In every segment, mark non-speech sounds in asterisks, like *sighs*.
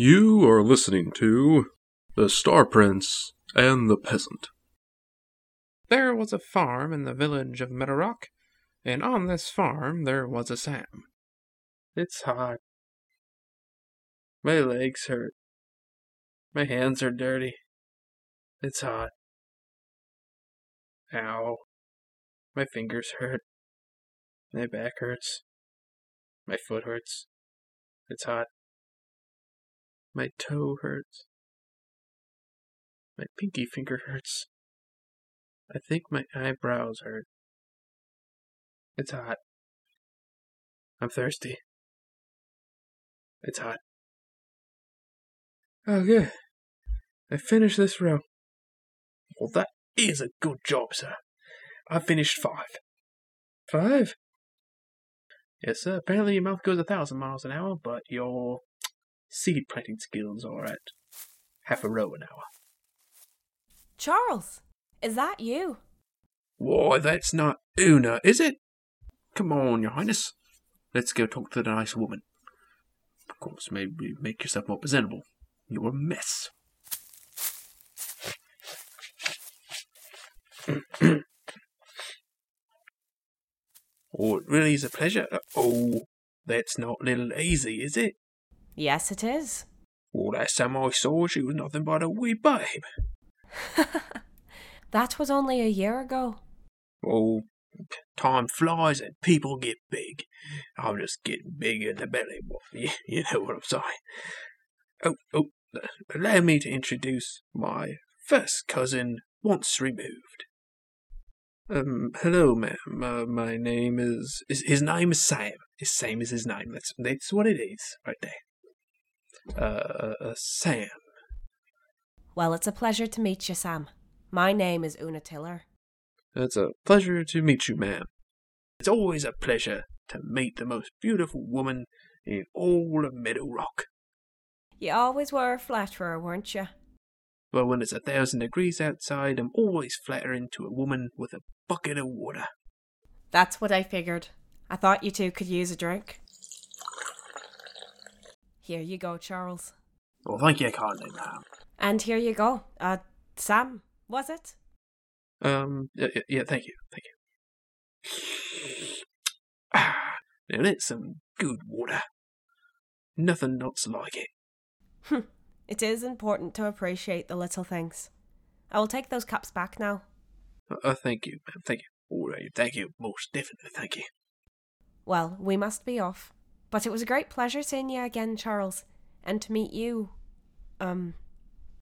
You are listening to The Star Prince and the Peasant. There was a farm in the village of Meadowrock, and on this farm there was a Sam. It's hot. My legs hurt. My hands are dirty. It's hot. Ow. My fingers hurt. My back hurts. My foot hurts. It's hot. My toe hurts. My pinky finger hurts. I think my eyebrows hurt. It's hot. I'm thirsty. It's hot. Oh, good. I finished this row. Well, that is a good job, sir. I finished five. Five? Yes, sir. Apparently your mouth goes a thousand miles an hour, but your seed planting skills are at half a row an hour. Charles, is that you? Why, that's not Una, is it? Come on, your highness. Let's go talk to the nice woman. Of course, maybe make yourself more presentable. You're a mess. *clears throat* oh, it really is a pleasure. Oh, that's not little Easy, is it? Yes, it is. Well, last time I saw her, she was nothing but a wee babe. *laughs* that was only a year ago. Oh, time flies and people get big. I'm just getting bigger in the belly. You, *laughs* you know what I'm saying. Oh, oh, allow me to introduce my first cousin, once removed. Um, hello, ma'am. Uh, my name is, is. His name is Sam. It's same as his name. That's that's what it is, right there. Uh, uh, Sam. Well, it's a pleasure to meet you, Sam. My name is Una Tiller. It's a pleasure to meet you, ma'am. It's always a pleasure to meet the most beautiful woman in all of Meadow Rock. You always were a flatterer, weren't you? Well, when it's a thousand degrees outside, I'm always flattering to a woman with a bucket of water. That's what I figured. I thought you two could use a drink. Here you go, Charles. Well, thank you kindly, ma'am. And here you go. Uh, Sam, was it? Um, yeah, yeah thank you, thank you. Ah, *sighs* now that's some good water. Nothing else like it. it is important to appreciate the little things. I will take those cups back now. Uh, uh thank you, ma'am. Thank you. All right, thank you. Most definitely, thank you. Well, we must be off. But it was a great pleasure seeing you again, Charles, and to meet you. Um.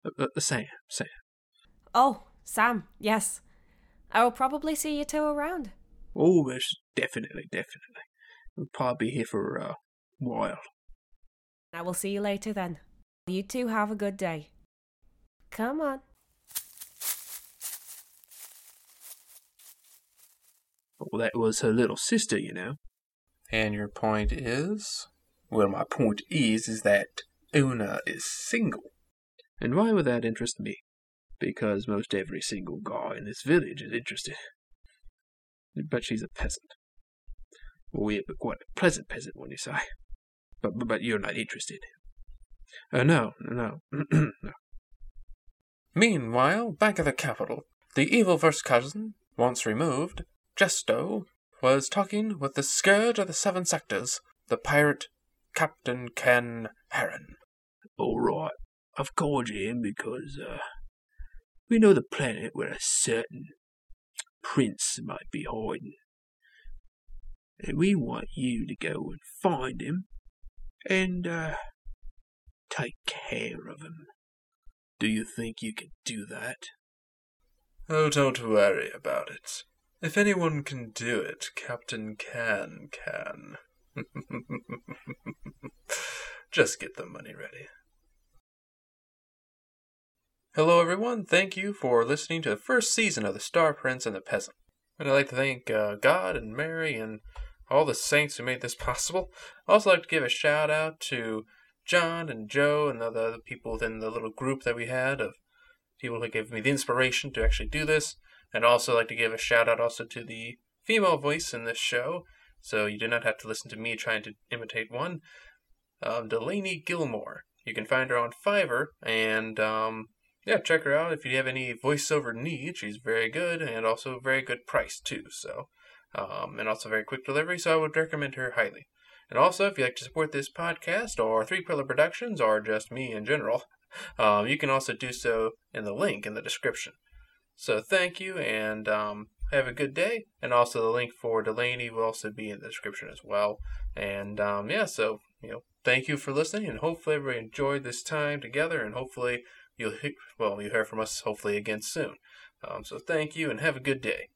Uh, uh, Sam, Sam. Oh, Sam, yes. I will probably see you two around. Oh, definitely, definitely. We'll probably be here for a while. I will see you later then. You two have a good day. Come on. Well, that was her little sister, you know. And your point is? Well, my point is, is that Una is single. And why would that interest me? Because most every single guy in this village is interested. But she's a peasant. Well, yeah, but quite a pleasant peasant, when you say. But, but, but you're not interested. Uh, no, no, *clears throat* no. Meanwhile, back at the capital, the evil first cousin, once removed, Jesto, was talking with the scourge of the seven sectors, the pirate Captain Ken Heron. All right, I've called you in because uh, we know the planet where a certain prince might be hiding. And we want you to go and find him and uh, take care of him. Do you think you can do that? Oh, don't worry about it. If anyone can do it, Captain Can can. *laughs* Just get the money ready. Hello, everyone. Thank you for listening to the first season of The Star Prince and the Peasant. And I'd like to thank uh, God and Mary and all the saints who made this *laughs* possible. I'd also like to give a shout out to John and Joe and the other people within the little group that we had of people who gave me the inspiration to actually do this. And also like to give a shout out also to the female voice in this show, so you do not have to listen to me trying to imitate one. Um, Delaney Gilmour. You can find her on Fiverr, and um, yeah, check her out if you have any voiceover needs. She's very good and also very good price too. So, um, and also very quick delivery. So I would recommend her highly. And also, if you'd like to support this podcast or Three Pillar Productions or just me in general, um, *laughs* you can also do so in the link in the description. So thank you and um, have a good day. And also the link for Delaney will also be in the description as well. And um, yeah, so you know, thank you for listening, and hopefully everybody enjoyed this time together, and hopefully you'll he- well you'll hear from us hopefully again soon. Um, so thank you and have a good day.